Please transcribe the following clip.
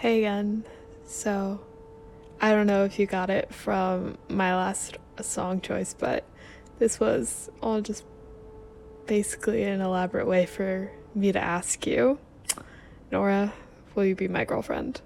Hey again. So, I don't know if you got it from my last song choice, but this was all just basically an elaborate way for me to ask you, Nora, will you be my girlfriend?